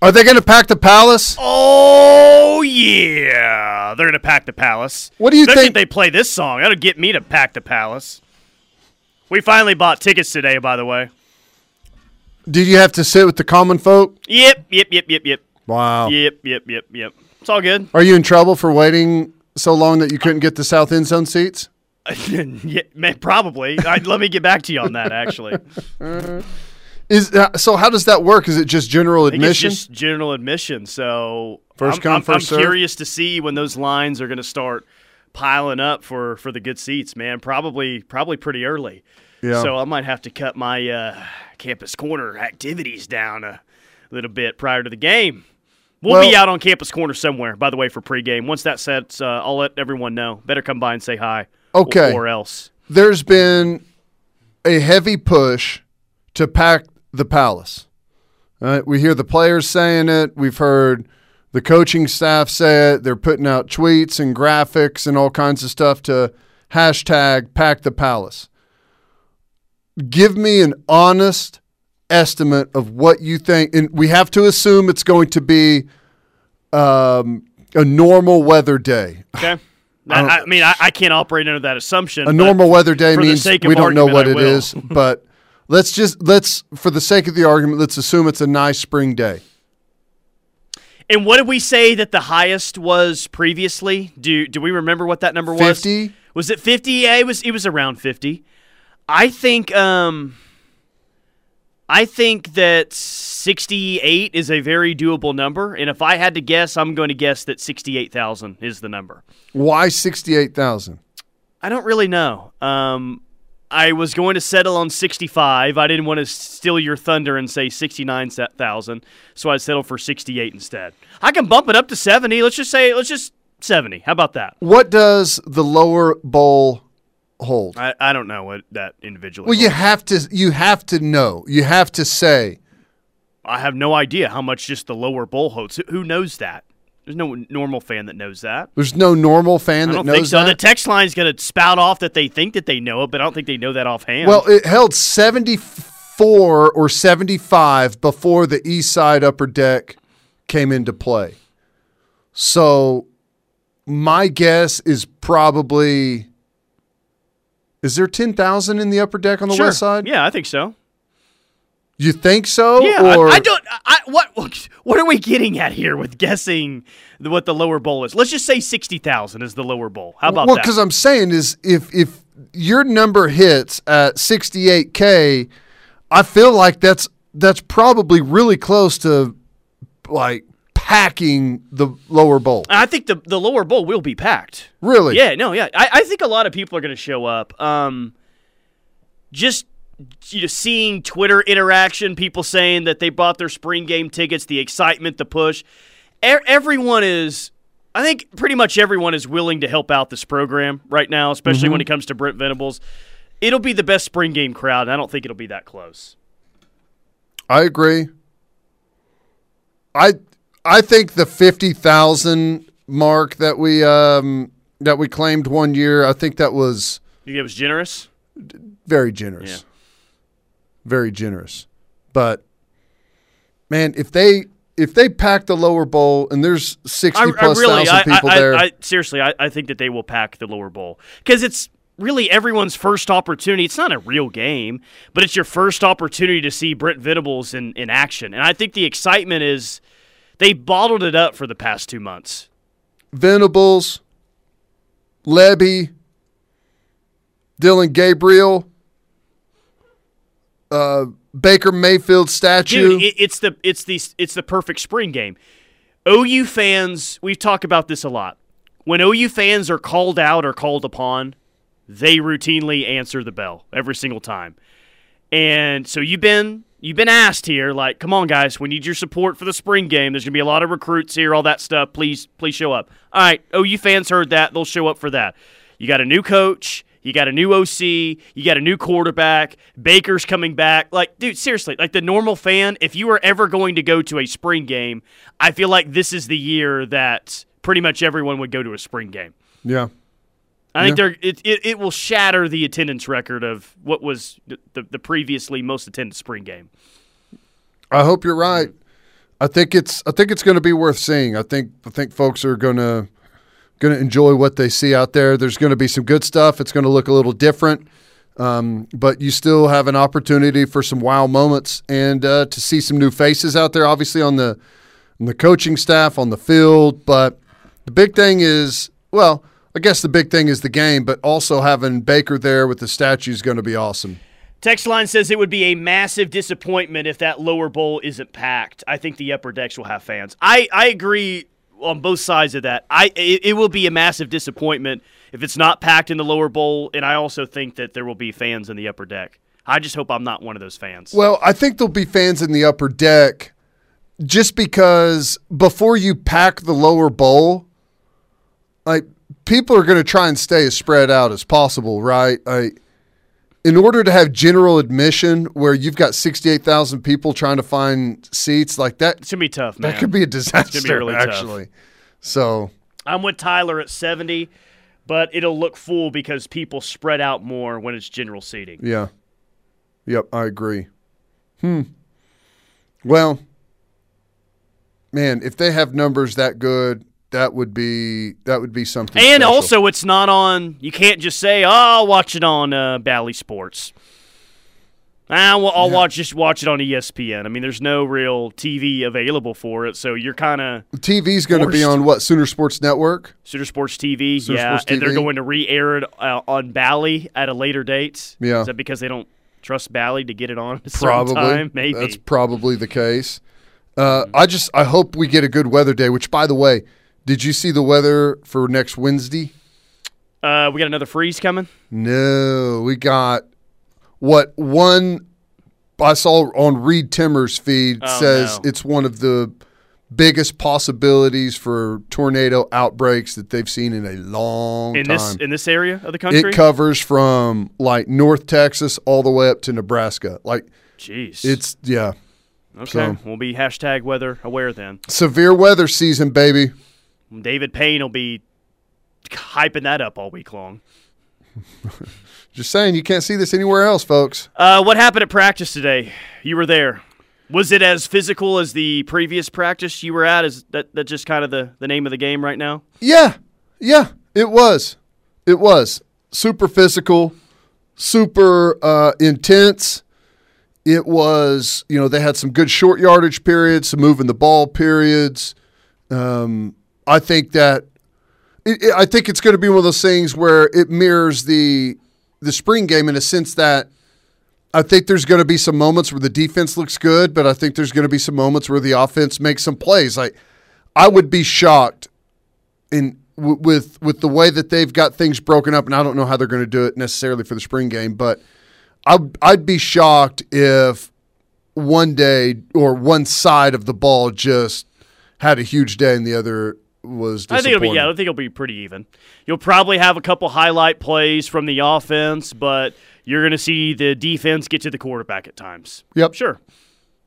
Are they going to pack the palace? Oh yeah, they're gonna pack the palace. What do you think- they play this song, that'll get me to pack the palace. We finally bought tickets today, by the way. Did you have to sit with the common folk? Yep, yep, yep, yep, yep, Wow. yep, yep, yep, yep. It's all good. Are you in trouble for waiting so long that you couldn't get the south end zone seats? yeah, probably. I, let me get back to you on that. Actually, Is uh, so? How does that work? Is it just general I think it's admission? just general admission. So First I'm, come, I'm, first I'm curious to see when those lines are going to start piling up for for the good seats. Man, probably probably pretty early. Yeah. So I might have to cut my uh, campus corner activities down a little bit prior to the game. We'll be out on campus corner somewhere, by the way, for pregame. Once that sets, uh, I'll let everyone know. Better come by and say hi. Okay. Or, or else. There's been a heavy push to pack the palace. We hear the players saying it. We've heard the coaching staff say it. They're putting out tweets and graphics and all kinds of stuff to hashtag pack the palace. Give me an honest estimate of what you think. And we have to assume it's going to be um, a normal weather day. Okay. I, I mean, I, I can't operate under that assumption. A normal weather day means we don't know what I it will. is, but let's just let's for the sake of the argument, let's assume it's a nice spring day. And what did we say that the highest was previously? Do do we remember what that number was? 50? Was it 50? Yeah, it was it was around 50. I think um I think that 68 is a very doable number, and if I had to guess, I'm going to guess that 68,000 is the number. Why sixty eight thousand? I don't really know. Um, I was going to settle on 65. I didn't want to steal your thunder and say 69,000, so I settled for 68 instead. I can bump it up to 70. Let's just say, let's just 70. How about that? What does the lower bowl hold? I, I don't know what that individual. Well, you have to you have to know. You have to say. I have no idea how much just the lower bowl holds. Who knows that? There's no normal fan that knows that. There's no normal fan I that don't knows think so. The that. text line's going to spout off that they think that they know it, but I don't think they know that offhand. well, it held seventy four or seventy five before the east side upper deck came into play. So my guess is probably is there ten thousand in the upper deck on the sure. west side? Yeah, I think so. You think so? Yeah, I- or I, don't. I, what what are we getting at here with guessing the, what the lower bowl is? Let's just say sixty thousand is the lower bowl. How about well, that? because I'm saying is if if your number hits at 68k, I feel like that's that's probably really close to like packing the lower bowl. I think the the lower bowl will be packed. Really? Yeah, no, yeah. I, I think a lot of people are going to show up. Um, just you know, seeing Twitter interaction, people saying that they bought their spring game tickets, the excitement, the push. Everyone is, I think, pretty much everyone is willing to help out this program right now, especially when it comes to Brent Venables. It'll be the best spring game crowd, and I don't think it'll be that close. I agree. I I think the 50,000 mark that we um that we claimed one year, I think that was You think it was generous? very generous. Very generous. But man, if they if they pack the lower bowl and there's 60 I, I really, thousand I, people I, there, I, I seriously, I, I think that they will pack the lower bowl because it's really everyone's first opportunity. It's not a real game, but it's your first opportunity to see Brent Venables in, in action, and I think the excitement is they bottled it up for the past two months. Venables, Lebby, Dillon Gabriel, uh, Baker Mayfield statue. Dude, it, it's the it's the it's the perfect spring game. OU fans, we've talked about this a lot. When OU fans are called out or called upon, they routinely answer the bell every single time. And so you've been you've been asked here, like, come on, guys, we need your support for the spring game. There's gonna be a lot of recruits here, all that stuff. Please, please show up. All right, OU fans heard that; they'll show up for that. You got a new coach, you got a new OC, you got a new quarterback. Baker's coming back. Like, dude, seriously, like the normal fan, if you were ever going to go to a spring game, I feel like this is the year that pretty much everyone would go to a spring game. yeah. I think Yeah. they're it, it, it will shatter the attendance record of what was the, the, the previously most attended spring game. I hope you're right. I think it's I think it's going to be worth seeing. I think I think folks are going to going to enjoy what they see out there. There's going to be some good stuff. It's going to look a little different, um, but you still have an opportunity for some wow moments and uh, to see some new faces out there. Obviously on the on the coaching staff on the field, but the big thing is well, I guess the big thing is the game, but also having Baker there with the statue is going to be awesome. Text line says it would be a massive disappointment if that lower bowl isn't packed. I think the upper decks will have fans. I, I agree on both sides of that. I it, it, will be a massive disappointment if it's not packed in the lower bowl, and I also think that there will be fans in the upper deck. I just hope I'm not one of those fans. Well, I think there'll be fans in the upper deck just because before you pack the lower bowl, like people are going to try and stay as spread out as possible, right? I in order to have general admission where you've got 68,000 people trying to find seats like that it's going to be tough man. that could be a disaster be really actually. Tough. so i'm with tyler at 70 but it'll look full because people spread out more when it's general seating. Yeah. Yep i agree. Hmm. Well man if they have numbers that good that would be that would be something. And special. also, it's not on. You can't just say, "Oh, I'll watch it on uh, Bally Sports." Ah, well, I'll yeah. watch just watch it on ESPN. I mean, there's no real TV available for it, so you're kind of TV's going to be on what Sooner Sports Network, Sooner Sports TV, Sooner yeah, Sports TV. and they're going to re-air it uh, on Bally at a later date. Yeah, is that because they don't trust Bally to get it on? probably, time? maybe that's probably the case. Uh, I just I hope we get a good weather day. Which, by the way, did you see the weather for next Wednesday? Uh, we got another freeze coming. No, we got what one I saw on Reed Timmer's feed oh, says no. it's one of the biggest possibilities for tornado outbreaks that they've seen in a long in time. this in this area of the country. It covers from like North Texas all the way up to Nebraska. Like, jeez, it's yeah. Okay, so, we'll be hashtag weather aware then. Severe weather season, baby. David Payne will be hyping that up all week long. Just saying, you can't see this anywhere else, folks. Uh, what happened at practice today? You were there. Was it as physical as the previous practice you were at? Is that that just kind of the, the name of the game right now? Yeah, yeah, it was. It was super physical, super uh, intense. It was, you know, they had some good short yardage periods, some moving the ball periods. Um, I think that it, it, I think it's going to be one of those things where it mirrors the the spring game in a sense that I think there's going to be some moments where the defense looks good, but I think there's going to be some moments where the offense makes some plays. Like I would be shocked in w- with with the way that they've got things broken up, and I don't know how they're going to do it necessarily for the spring game, but I'd, I'd be shocked if one day or one side of the ball just had a huge day and the other was. I think it'll be yeah. I think it'll be pretty even. You'll probably have a couple highlight plays from the offense, but you're going to see the defense get to the quarterback at times. Yep. Sure.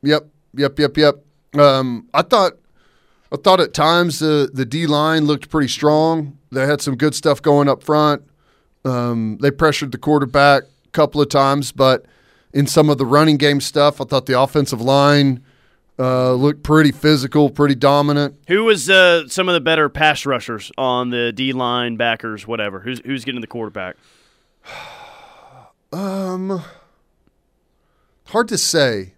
Yep. Yep. Yep. Yep. Um, I thought. I thought at times the the D line looked pretty strong. They had some good stuff going up front. Um, they pressured the quarterback a couple of times, but in some of the running game stuff, I thought the offensive line uh, looked pretty physical, pretty dominant. Who was uh, some of the better pass rushers on the D line, backers, whatever? Who's who's getting the quarterback? um, hard to say.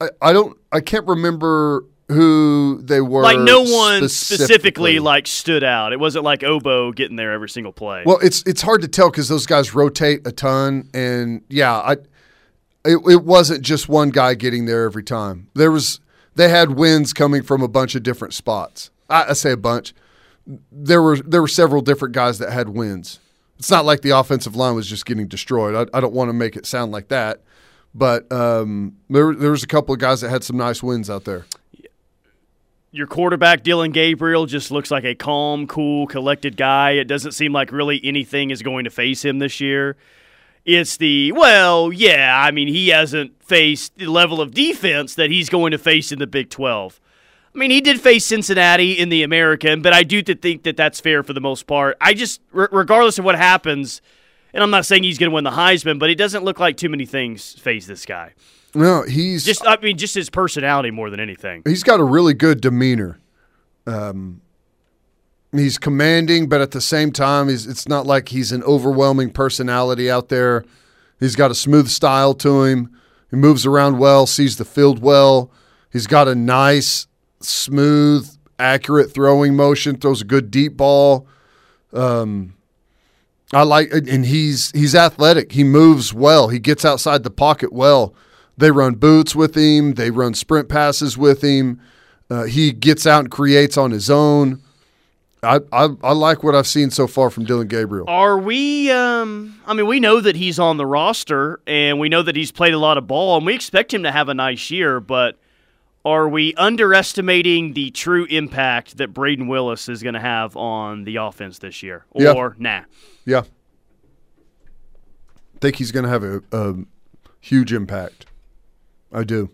I, I don't. I can't remember who they were. Like no one specifically. specifically. like stood out. It wasn't like Obo getting there every single play. Well, it's it's hard to tell because those guys rotate a ton, and yeah, I. It, it wasn't just one guy getting there every time. There was they had wins coming from a bunch of different spots. I, I say a bunch. There were there were several different guys that had wins. It's not like the offensive line was just getting destroyed. I, I don't want to make it sound like that, but um, there there was a couple of guys that had some nice wins out there. Your quarterback Dillon Gabriel just looks like a calm, cool, collected guy. It doesn't seem like really anything is going to face him this year. It's the, well, yeah, I mean, he hasn't faced the level of defense that he's going to face in the Big 12. I mean, he did face Cincinnati in the American, but I do think that that's fair for the most part. I just, regardless of what happens, and I'm not saying he's going to win the Heisman, but it doesn't look like too many things faze this guy. No, he's Just I mean, just his personality more than anything. he's got a really good demeanor. Um, he's commanding, but at the same time, he's, it's not like he's an overwhelming personality out there. He's got a smooth style to him. He moves around well, sees the field well. He's got a nice, smooth, accurate throwing motion. Throws a good deep ball. Um, I like, and he's he's athletic. He moves well. He gets outside the pocket well. They run boots with him. They run sprint passes with him. Uh, he gets out and creates on his own. I, I I like what I've seen so far from Dillon Gabriel. Are we? Um, I mean, we know that he's on the roster, and we know that he's played a lot of ball, and we expect him to have a nice year. But are we underestimating the true impact that Brayden Willis is going to have on the offense this year? Yeah. Or nah? Yeah, I think he's going to have a, a huge impact. I do.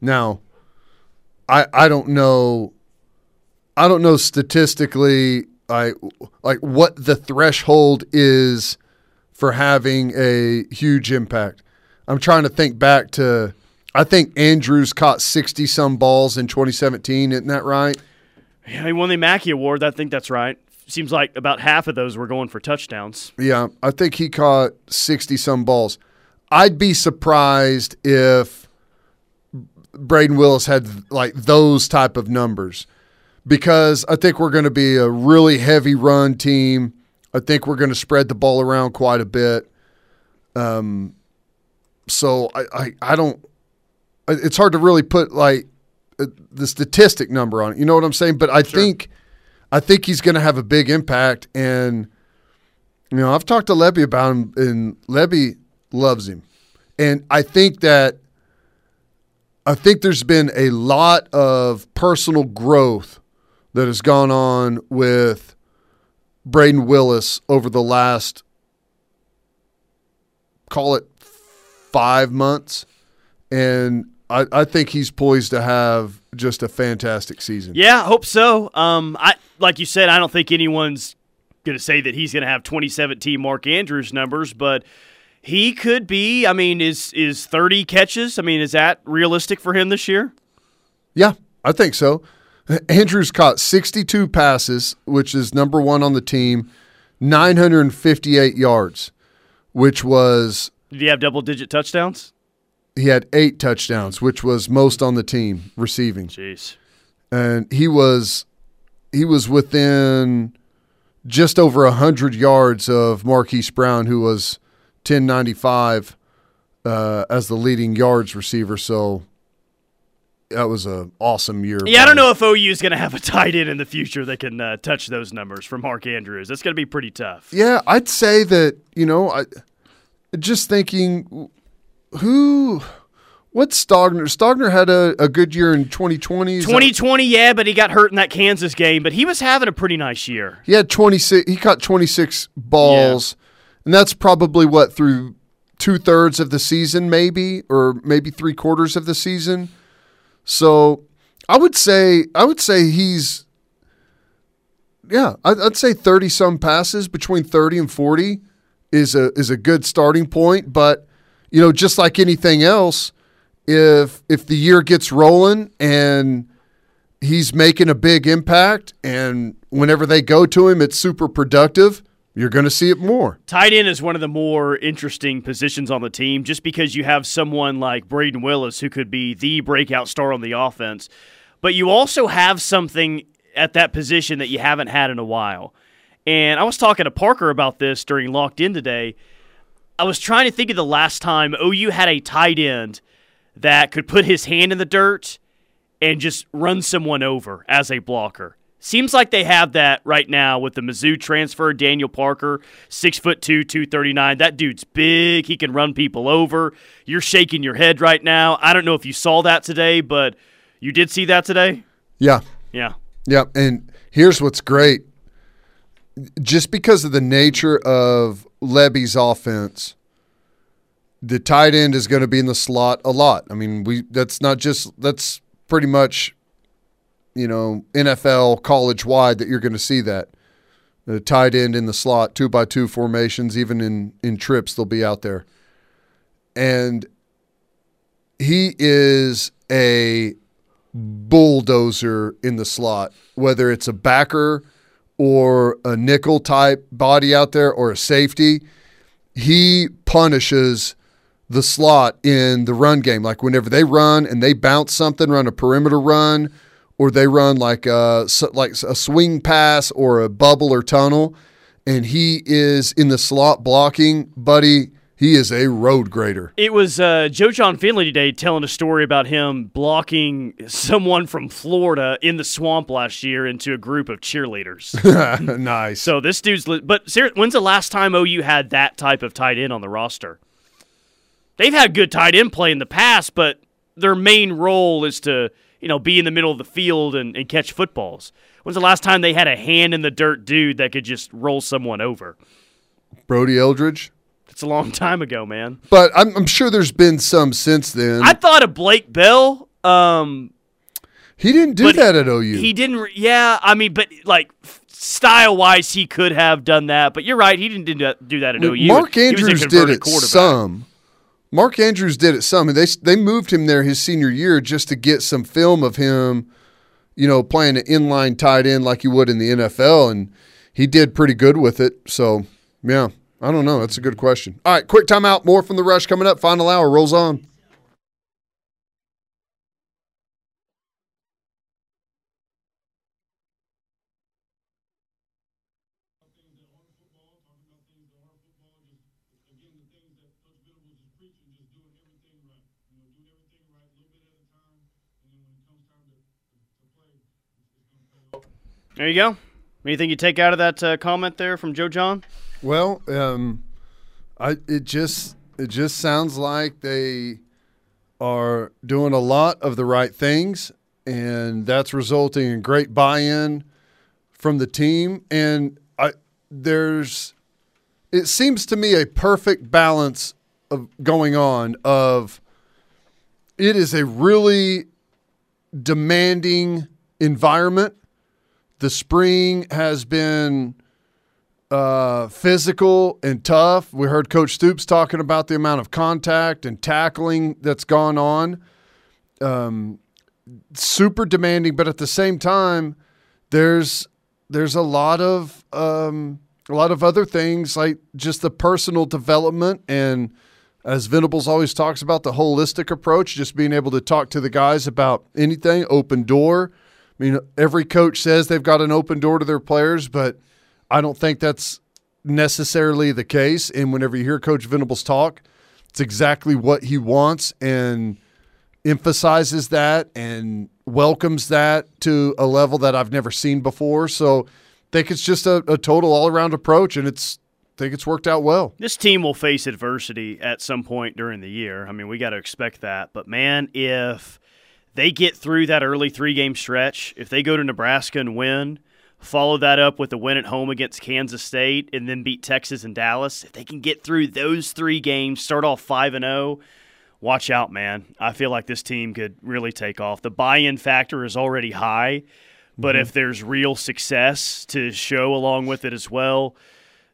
Now, I I don't know. I don't know statistically, I like what the threshold is for having a huge impact. I'm trying to think back to. I think Andrews caught 60 some balls in 2017. Isn't that right? Yeah, he won the Mackey Award. I think that's right. Seems like about half of those were going for touchdowns. Yeah, I think he caught 60 some balls. I'd be surprised if Brayden Willis had like those type of numbers because I think we're going to be a really heavy run team. I think we're going to spread the ball around quite a bit. Um, so I, I, I don't. It's hard to really put like uh, the statistic number on it. You know what I'm saying? But I think, I think he's going to have a big impact. And you know, I've talked to Lebby about him, and Lebby loves him. And I think that I think there's been a lot of personal growth that has gone on with Brayden Willis over the last call it five months. And I, I think he's poised to have just a fantastic season. Yeah, I hope so. Um, I like you said, I don't think anyone's going to say that he's going to have 2017 Mark Andrews numbers, but he could be. I mean, is is 30 catches? I mean, is that realistic for him this year? Yeah, I think so. Andrews caught 62 passes, which is number one on the team, 958 yards, which was Did he have double digit touchdowns? he had eight touchdowns, which was most on the team receiving, Jeez. and he was he was within just over hundred yards of Marquise Brown, who was 1095 uh, as the leading yards receiver. So that was an awesome year. Yeah, I don't know if OU is going to have a tight end in the future that can uh, touch those numbers for Mark Andrews. That's going to be pretty tough. Yeah, I'd say that, you know, I just thinking who what's Stogner? Stogner had a, a good year in 2020. Is that- 2020, yeah, but he got hurt in that Kansas game, but he was having a pretty nice year. he had 26 he caught 26 balls. And that's probably what through two thirds of the season, maybe, or maybe three quarters of the season. So I would say I would say he's yeah, I'd, say thirty some passes between thirty and forty is a is a good starting point. But you know, just like anything else, if if the year gets rolling and he's making a big impact, and whenever they go to him, it's super productive. You're going to see it more. Tight end is one of the more interesting positions on the team just because you have someone like Brayden Willis who could be the breakout star on the offense. But you also have something at that position that you haven't had in a while. And I was talking to Parker about this during Locked In today. I was trying to think of the last time OU had a tight end that could put his hand in the dirt and just run someone over as a blocker. Seems like they have that right now with the Mizzou transfer, Daniel Parker, six foot two, two thirty nine. That dude's big. He can run people over. You're shaking your head right now. I don't know if you saw that today, but you did see that today. Yeah, Yeah, yeah. And here's what's great: just because of the nature of Lebby's offense, the tight end is going to be in the slot a lot. I mean, we that's not just that's pretty much you know NFL college wide that you're going to see that the tight end in the slot, two by two formations, even in in trips they'll be out there, and he is a bulldozer in the slot, whether it's a backer or a nickel type body out there or a safety. He punishes the slot in the run game. Like whenever they run and they bounce something, run a perimeter run, or they run like a like a swing pass or a bubble or tunnel, and he is in the slot blocking, buddy. He is a road grader. It was uh, Joe Jon Finley today telling a story about him blocking someone from Florida in the swamp last year into a group of cheerleaders. nice. So this dude's. Li- but ser- when's the last time OU had that type of tight end on the roster? They've had good tight end play in the past, but their main role is to you know be in the middle of the field and, and catch footballs. When's the last time they had a hand in the dirt dude that could just roll someone over? Brody Eldridge. It's a long time ago, man. But I'm, I'm sure there's been some since then. I thought of Blake Bell. Um, he didn't do that at OU. he didn't. re- Yeah, I mean, but like style wise, he could have done that. But you're right, he didn't do that, do that at OU. Mark He was a Andrews did it some. Mark Andrews did it some. They they moved him there his senior year just to get some film of him, you know, playing an inline tight end like you would in the NFL, and he did pretty good with it. So yeah, I don't know. That's a good question. All right, quick timeout. More from the rush coming up. Final hour rolls on. There you go. Anything you take out of that uh, comment there from Joe Jon? Well, um, I it just it just sounds like they are doing a lot of the right things, and that's resulting in great buy-in from the team. And I there's it seems to me a perfect balance of going on of it is a really demanding environment. The spring has been uh, physical and tough. We heard Coach Stoops talking about the amount of contact and tackling that's gone on. Um, super demanding, but at the same time, there's there's a lot of um, a lot of other things like just the personal development and as Venables always talks about the holistic approach, just being able to talk to the guys about anything, open door. I mean, every coach says they've got an open door to their players, but I don't think that's necessarily the case. And whenever you hear Coach Venables talk, it's exactly what he wants and emphasizes that and welcomes that to a level that I've never seen before. So I think it's just a, a total all around approach, and it's I think it's worked out well. This team will face adversity at some point during the year. I mean, we got to expect that. But man, if they get through that early three game stretch, if they go to Nebraska and win, follow that up with a win at home against Kansas State, and then beat Texas and Dallas, if they can get through those three games, start off 5 and 0, watch out, man. I feel like this team could really take off. The buy in factor is already high, but mm-hmm. if there's real success to show along with it as well,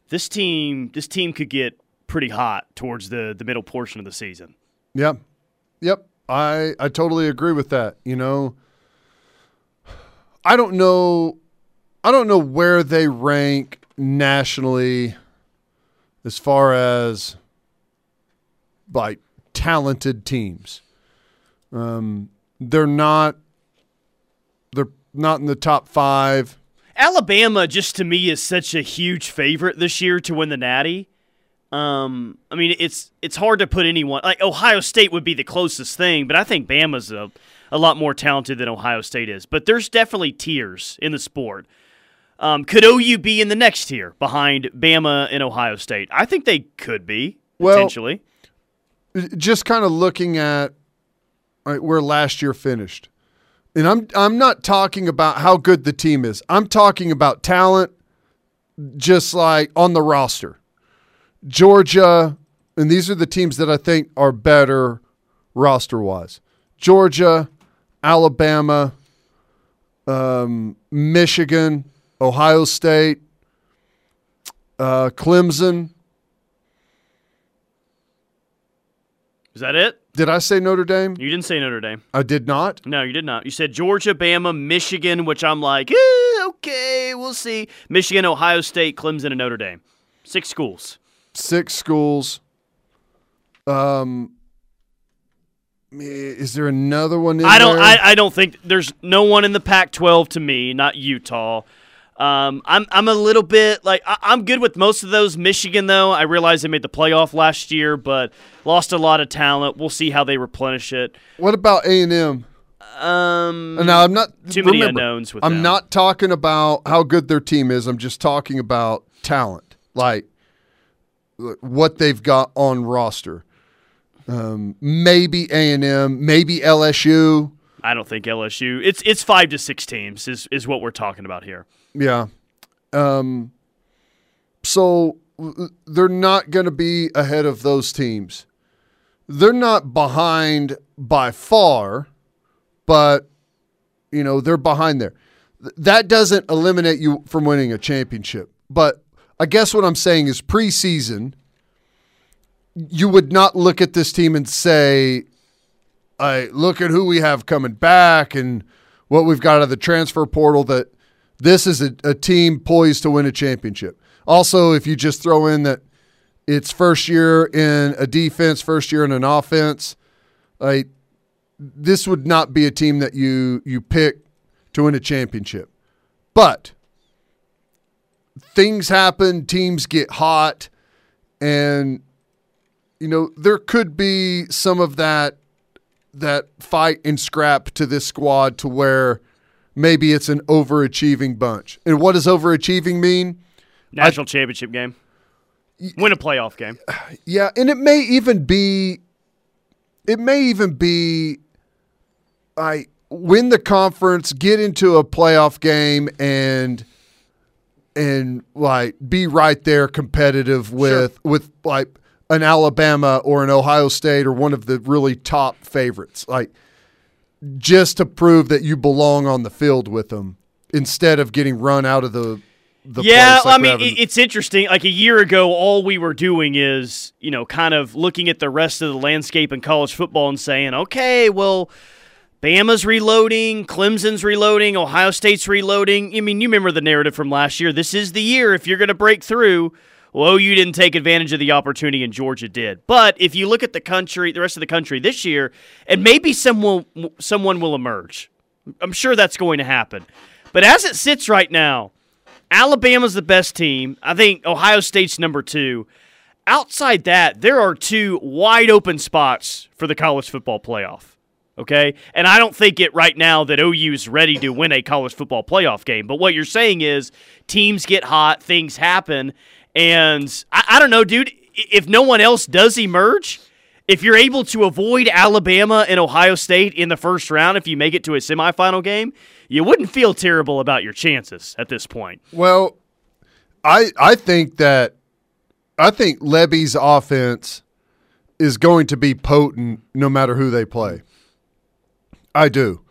this team this team could get pretty hot towards the the middle portion of the season. Yep. Yep. I I totally agree with that. You know, I don't know I don't know where they rank nationally as far as like talented teams. Um, they're not they're not in the top 5. Alabama just to me is such a huge favorite this year to win the Natty. Um, I mean, it's it's hard to put anyone like Ohio State would be the closest thing, but I think Bama's a, a lot more talented than Ohio State is. But there's definitely tiers in the sport. Um, could OU be in the next tier behind Bama and Ohio State? I think they could be Well- potentially. just kind of looking at right, where last year finished. And I'm I'm not talking about how good the team is. I'm talking about talent just like on the roster. Georgia, and these are the teams that I think are better roster wise. Georgia, Alabama, um, Michigan, Ohio State, uh, Clemson. Is that it? Did I say Notre Dame? You didn't say Notre Dame. I did not. No, you did not. You said Georgia, Bama, Michigan, which I'm like, eh, okay, we'll see. Michigan, Ohio State, Clemson, and Notre Dame. Six schools. Six schools. Um, is there another one? I don't. There? I, I don't think there's no one in the Pac-12 to me. Not Utah. Um, I'm I'm a little bit like I, am good with most of those. Michigan though, I realize they made the playoff last year, but lost a lot of talent. We'll see how they replenish it. What about A and M? Um, now I'm not too remember, many unknowns with I'm them. not talking about how good their team is. I'm just talking about talent, like what they've got on roster. Um, maybe A and M, maybe LSU. I don't think LSU. It's it's five to six teams is is what we're talking about here. Yeah. Um, so they're not going to be ahead of those teams. They're not behind by far, but you know they're behind there. That doesn't eliminate you from winning a championship. But I guess what I'm saying is preseason you would not look at this team and say, I look at who we have coming back and what we've got out of the transfer portal that this is a, a, team poised to win a championship. Also, if you just throw in that it's first year in a defense, first year in an offense, like this would not be a team that you you pick to win a championship. But things happen, teams get hot, and you know, there could be some of that that fight and scrap to this squad to where maybe it's an overachieving bunch. And what does overachieving mean? National I, championship game. Win a playoff game. Yeah, and it may even be it may even be I win the conference, get into a playoff game and and like be right there competitive with sure. with like an Alabama or an Ohio State or one of the really top favorites, like just to prove that you belong on the field with them instead of getting run out of the. the yeah, like I mean, it's interesting. Like a year ago, all we were doing is, you know, kind of looking at the rest of the landscape in college football and saying, okay, well, Bama's reloading, Clemson's reloading, Ohio State's reloading. I mean, you remember the narrative from last year. This is the year if you're going to break through. Well, OU didn't take advantage of the opportunity, and Georgia did. But if you look at the country, the rest of the country this year, and maybe someone someone will emerge. I'm sure that's going to happen. But as it sits right now, Alabama's the best team. I think Ohio State's number two. Outside that, there are two wide open spots for the college football playoff. Okay? And I don't think it right now that OU is ready to win a college football playoff game. But what you're saying is teams get hot, things happen, and I, I don't know, dude, if no one else does emerge, if you're able to avoid Alabama and Ohio State in the first round, if you make it to a semifinal game, you wouldn't feel terrible about your chances at this point. Well, I I think that I think Lebby's offense is going to be potent no matter who they play. I do.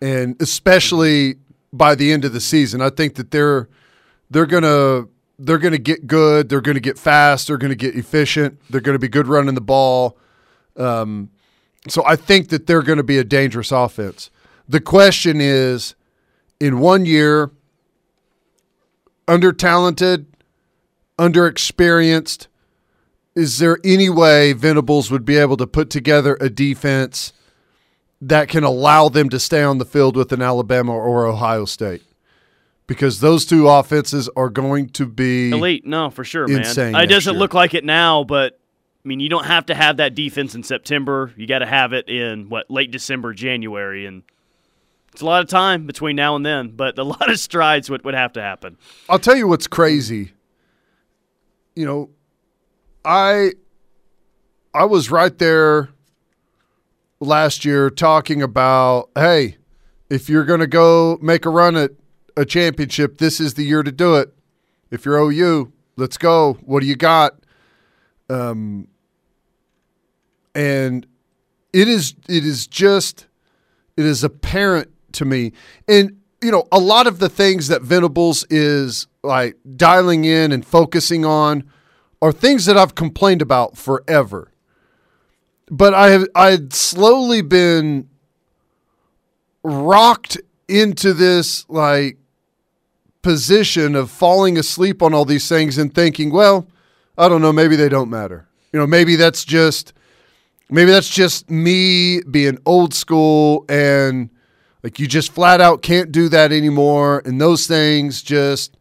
And especially by the end of the season, I think that they're they're to they're to get good. They're to get fast. They're to get efficient. They're to be good running the ball. Um, so I think that they're going to be a dangerous offense. The question is, in one year, under talented, under experienced, is there any way Venables would be able to put together a defense that can allow them to stay on the field with an Alabama or Ohio State? because those two offenses are going to be elite. No, for sure, man. It doesn't year. look like it now, but I mean, you don't have to have that defense in September. You got to have it in what late December, January, and it's a lot of time between now and then. But a lot of strides would would have to happen. I'll tell you what's crazy. You know, I I was right there last year talking about, hey, if you're going to go make a run at a championship, this is the year to do it. If you're OU, let's go. What do you got? Um, and it is it is just it is apparent to me, and you know a lot of the things that Venables is like dialing in and focusing on are things that I've complained about forever. But I have I'd slowly been rocked into this like position of falling asleep on all these things and thinking, well, I don't know, maybe they don't matter. You know, maybe that's just maybe that's just me being old school and like you just flat out can't do that anymore and those things just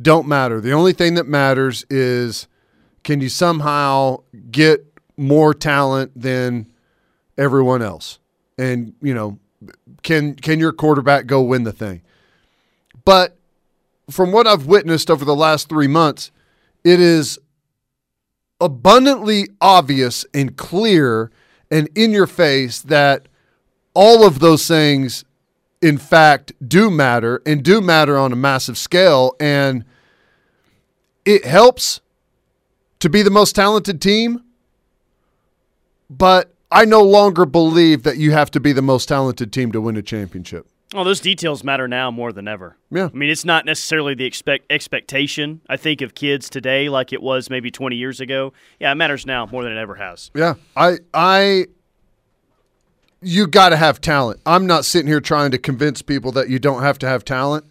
don't matter. The only thing that matters is can you somehow get more talent than everyone else? And, you know, can can your quarterback go win the thing? But from what I've witnessed over the last 3 months, it is abundantly obvious and clear and in your face that all of those things in fact do matter and do matter on a massive scale and it helps to be the most talented team but I no longer believe that you have to be the most talented team to win a championship. Oh, those details matter now more than ever. Yeah. I mean, it's not necessarily the expect expectation. I think of kids today, like it was maybe 20 years ago. Yeah, it matters now more than it ever has. Yeah, I I you got to have talent. I'm not sitting here trying to convince people that you don't have to have talent.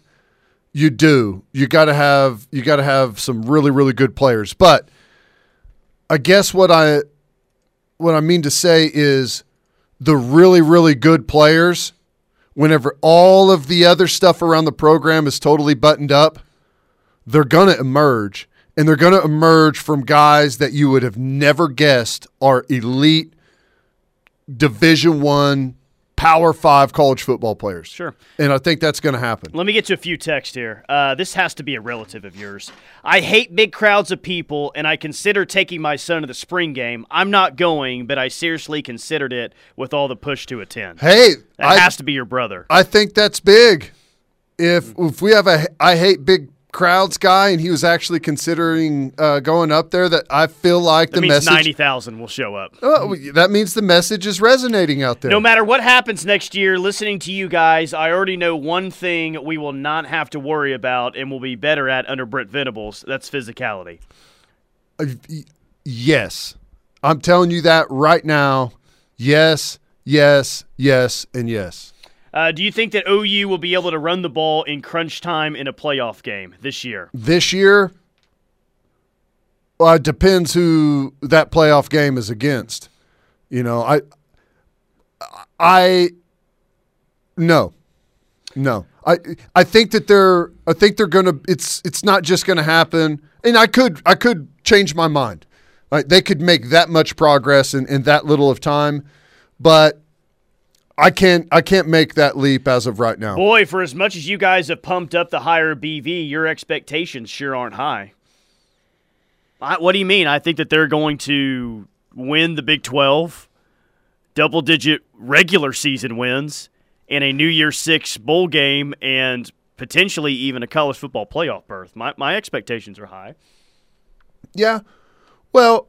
You do. You got to have you got to have some really really good players. But I guess what I what I mean to say is the really really good players whenever all of the other stuff around the program is totally buttoned up, they're going to emerge. And they're going to emerge from guys that you would have never guessed are elite division 1 power 5 college football players. Sure. And I think that's going to happen. Let me get to a few texts here. Uh, this has to be a relative of yours. I hate big crowds of people, and I consider taking my son to the spring game. I'm not going, but I seriously considered it with all the push to attend. Hey, that I, has to be your brother. I think that's big. If if we have a I hate big crowds guy and he was actually considering uh, going up there, that I feel like That the message. ninety thousand will show up. Oh, that means the message is resonating out there. No matter what happens next year, listening to you guys, I already know one thing we will not have to worry about and we'll be better at under Brent Venables. That's physicality. Uh, yes, I'm telling you that right now. Yes, yes, yes, and yes. Uh, do you think that OU will be able to run the ball in crunch time in a playoff game this year? This year, well, it depends who that playoff game is against. You know, I, I, no, no. I I think that they're I think they're gonna. It's it's not just gonna happen. And I could I could change my mind. Right? They could make that much progress in, in that little of time, but I can't I can't make that leap as of right now. Boy, for as much as you guys have pumped up the hire BV, your expectations sure aren't high. I, what do you mean? I think that they're going to win the Big 12, double digit regular season wins, and a New Year's Six bowl game, and potentially even a college football playoff berth. My, my expectations are high. Yeah. Well,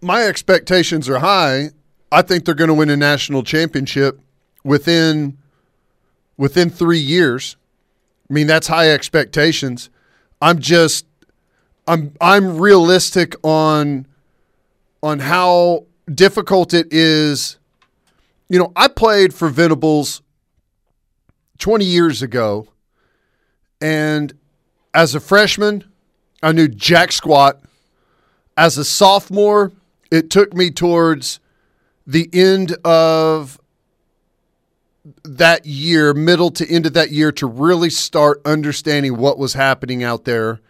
my expectations are high. I think they're going to win a national championship within within 3 years. I mean, that's high expectations. I'm just I'm I'm realistic on on how difficult it is. You know, I played for Venables 20 years ago and as a freshman, I knew jack squat as a sophomore, it took me towards the end of that year, middle to end of that year, to really start understanding what was happening out there.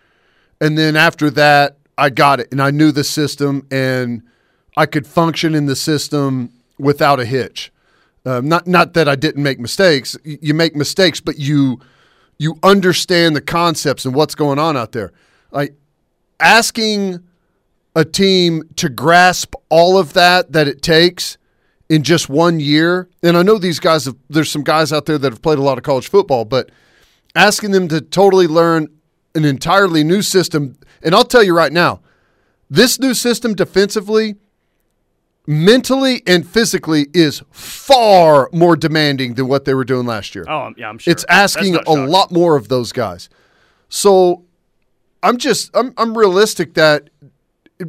And then after that, I got it and I knew the system and I could function in the system without a hitch. Um, not not that I didn't make mistakes. You make mistakes, but you you understand the concepts and what's going on out there. Like asking a team to grasp all of that that it takes in just one year. And I know these guys have, there's some guys out there that have played a lot of college football, but asking them to totally learn an entirely new system. And I'll tell you right now, this new system defensively, mentally and physically is far more demanding than what they were doing last year. Oh, yeah, I'm sure. It's asking a shocking. lot more of those guys. So I'm just I'm I'm realistic that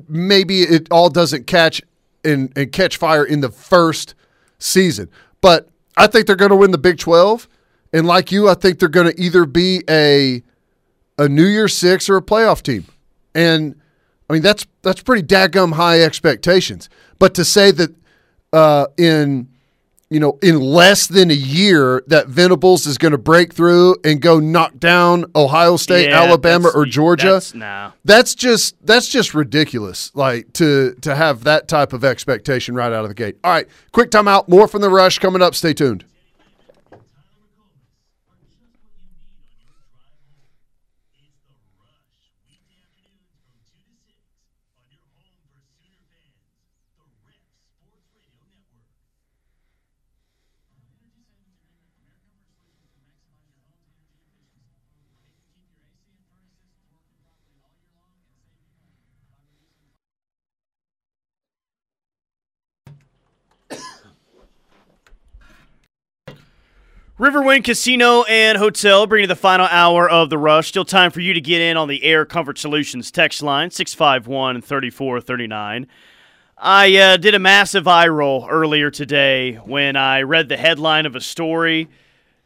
maybe it all doesn't catch and, and catch fire in the first season. But I think they're going to win the Big 12. And like you, I think they're going to either be a a New Year Six or a playoff team. And I mean that's that's pretty daggum high expectations. But to say that uh, in you know in less than a year that Venables is going to break through and go knock down Ohio State, Yeah, Alabama, or Georgia, That's, that's just that's just ridiculous. Like to to have that type of expectation right out of the gate. All right, quick timeout. More from the rush coming up. Stay tuned. Riverwind Casino and Hotel bringing you the final hour of the rush. Still time for you to get in on the Air Comfort Solutions text line 651 3439. I uh, did a massive eye roll earlier today when I read the headline of a story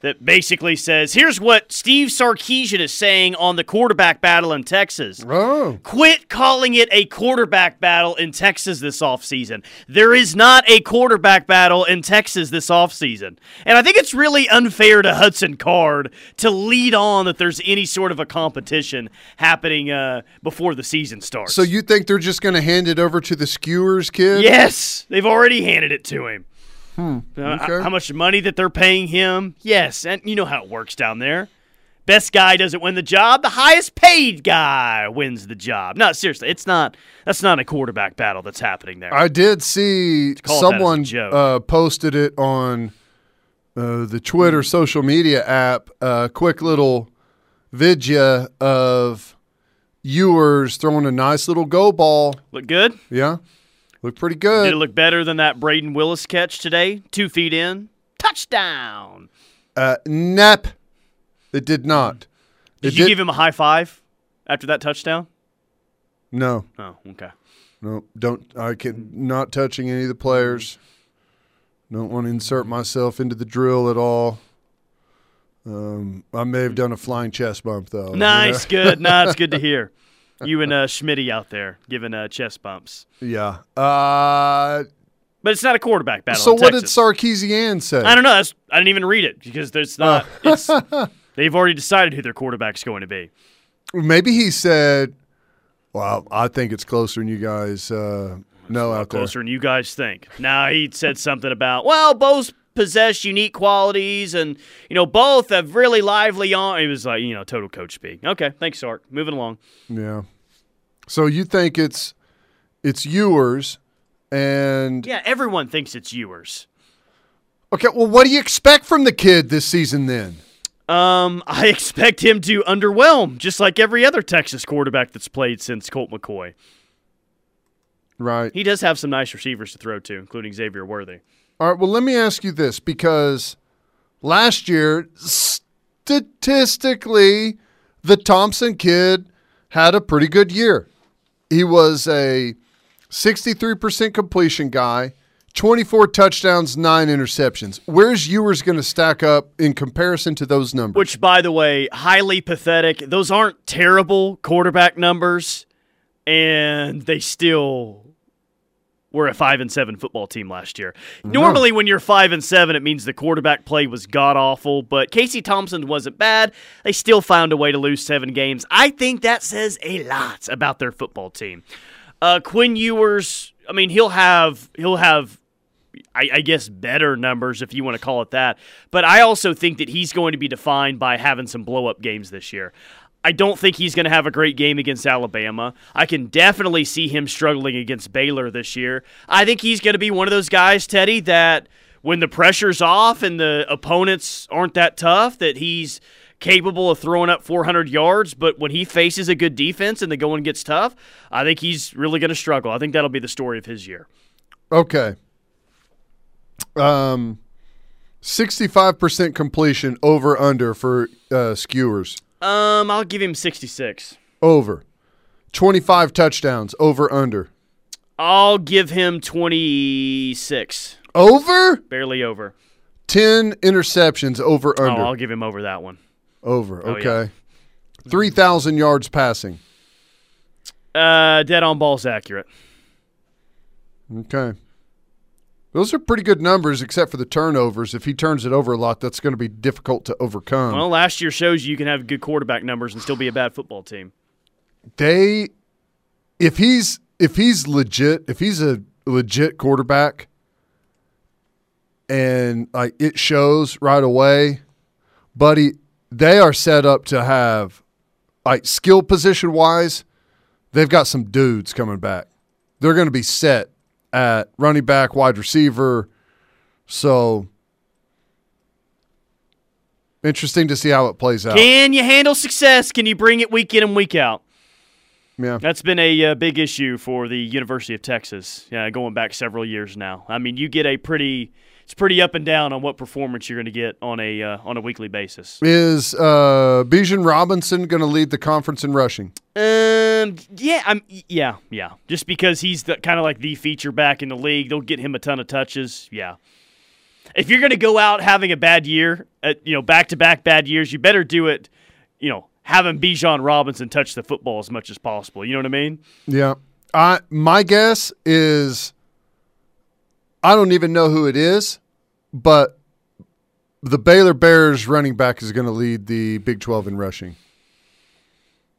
that basically says here's what Steve Sarkisian is saying on the quarterback battle in Texas. Oh, Quit calling it a quarterback battle in Texas this offseason. There is not a quarterback battle in Texas this offseason. And I think it's really unfair to Hudson Card to lead on that there's any sort of a competition happening uh, before the season starts. so you think they're just going to hand it over to the skewers kid? Yes, they've already handed it to him. Uh, okay. How much money that they're paying him? Yes, and you know how it works down there. Best guy doesn't win the job. The highest paid guy wins the job. No, seriously, it's not. That's not a quarterback battle that's happening there. I did see call it that as a someone uh, posted it on uh, the Twitter social media app. A quick little vidya of Ewers throwing a nice little go ball. Look good. Yeah, looked pretty good. Did it look better than that Brayden Willis catch today? Two feet in, touchdown. Uh, nap. It did not. Did It you did- give him a high five after that touchdown? No, Oh, okay. no, don't. I can not touching any of the players. Don't want to insert myself into the drill at all. Um, I may have done a flying chest bump though. Nice, good. Nah, it's good to hear. You and uh, Schmitty out there giving uh, chest bumps. Yeah. Uh, But it's not a quarterback battle. so what did Texas. Sarkisian say? I don't know. That's, I didn't even read it because there's not. It's, they've already decided who their quarterback's going to be. Maybe he said, "Well, I think it's closer than you guys uh, know out there." Closer than you guys think. Now he said something about well, both possess unique qualities, and you know both have really lively on. He was like, you know, total coach speak. Okay, thanks, Sark. Moving along. Yeah. So you think it's it's Ewers, and Yeah, everyone thinks it's Ewers. okay. Well, what do you expect from the kid this season then? Um, I expect him to underwhelm, just like every other Texas quarterback that's played since Colt McCoy. Right. He does have some nice receivers to throw to, including Xavier Worthy. All right. Well, let me ask you this because last year, statistically, the Thompson kid had a pretty good year. He was a 63% completion guy, 24 touchdowns, nine interceptions. Where's Ewers going to stack up in comparison to those numbers? Which, by the way, highly pathetic. Those aren't terrible quarterback numbers, and they still were a five and seven football team last year. Normally, when you're five and seven, it means the quarterback play was god awful. But Casey Thompson wasn't bad. They still found a way to lose seven games. I think that says a lot about their football team. Uh, Quinn Ewers, I mean, he'll have he'll have I, I guess better numbers if you want to call it that. But I also think that he's going to be defined by having some blow up games this year. I don't think he's going to have a great game against Alabama. I can definitely see him struggling against Baylor this year. I think he's going to be one of those guys, Teddy, that when the pressure's off and the opponents aren't that tough, that he's capable of throwing up 400 yards. But when he faces a good defense and the going gets tough, I think he's really going to struggle. I think that'll be the story of his year. Okay. Um, sixty-five percent completion over under for uh, skewers. Um, I'll give him 66. Over. Twenty-five touchdowns over under. I'll give him 26. Over? Barely over. 10 interceptions over Oh, under. I'll give him over that one. over. Oh, Okay. 3,000 yards passing. Uh, dead on ball's accurate. Okay. Those are pretty good numbers, except for the turnovers. If he turns it over a lot, that's going to be difficult to overcome. Well, last year shows you you can have good quarterback numbers and still be a bad football team. they, if he's if he's legit, if he's a legit quarterback, and like it shows right away, buddy, they are set up to have like skill position wise, they've got some dudes coming back. They're going to be set at running back, wide receiver. So interesting to see how it plays out. Can you handle success? Can you bring it week in and week out? yeah. That's been a uh, big issue for the University of Texas, yeah, going back several years now. I mean, you get a pretty, it's pretty up and down on what performance you're going to get on a uh, on a weekly basis. Is uh, Bijan Robinson going to lead the conference in rushing? Yeah, I'm, yeah, yeah. Just because he's the kind of like the feature back in the league, they'll get him a ton of touches. Yeah. If you're going to go out having a bad year, uh, you know, back to back bad years, you better do it. You know, having Bijan Robinson touch the football as much as possible. You know what I mean? Yeah. I my guess is I don't even know who it is, but the Baylor Bears running back is going to lead the Big 12 in rushing.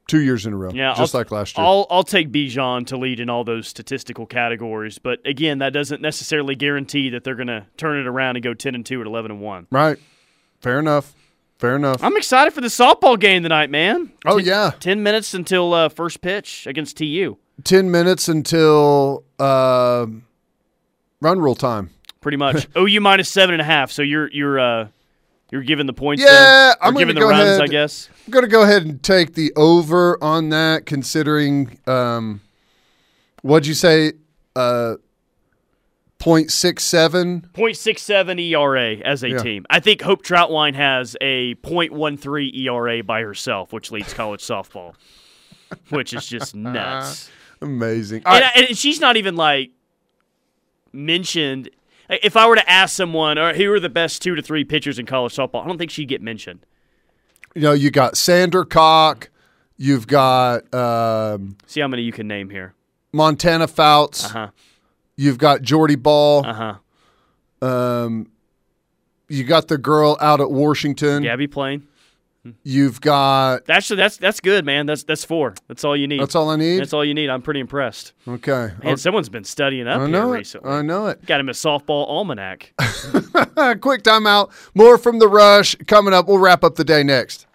2 years in a row, Yeah, just I'll, like last year. I'll I'll take Bijan to lead in all those statistical categories, but again, that doesn't necessarily guarantee that they're going to turn it around and go ten and two at eleven and one. right. Fair enough. Fair enough. I'm excited for the softball game tonight, man. oh Ten- yeah. ten minutes until uh, first pitch against TU. 10 minutes until uh, run rule time. Pretty much. OU minus seven and a half. So you're you're uh you're giving the points. Yeah, I'm giving the go runs, ahead. I guess. I'm going to go ahead and take the over on that, considering um, what'd you say? Uh, 0.67. 0.67 ERA as a Yeah. team. I think Hope Trautwein has a 0.13 ERA by herself, which leads college softball, which is just nuts. Amazing. and, I- and she's not even like mentioned. If I were to ask someone, or who are the best two to three pitchers in college softball, I don't think she'd get mentioned. you know, you got Sandercock, you've got um, See how many you can name here. Montana Fouts, Uh huh. you've got Jordy Bahl, Uh huh. um, you got the girl out at Washington, Gabbie Plain. You've got. Actually, that's that's good, man. That's that's four. That's all you need. That's all I need. That's all you need. I'm pretty impressed. okay, Man, someone's been studying up I here know it. recently. I know it. Got him a softball almanac. Quick timeout. More from the rush coming up. We'll wrap up the day next.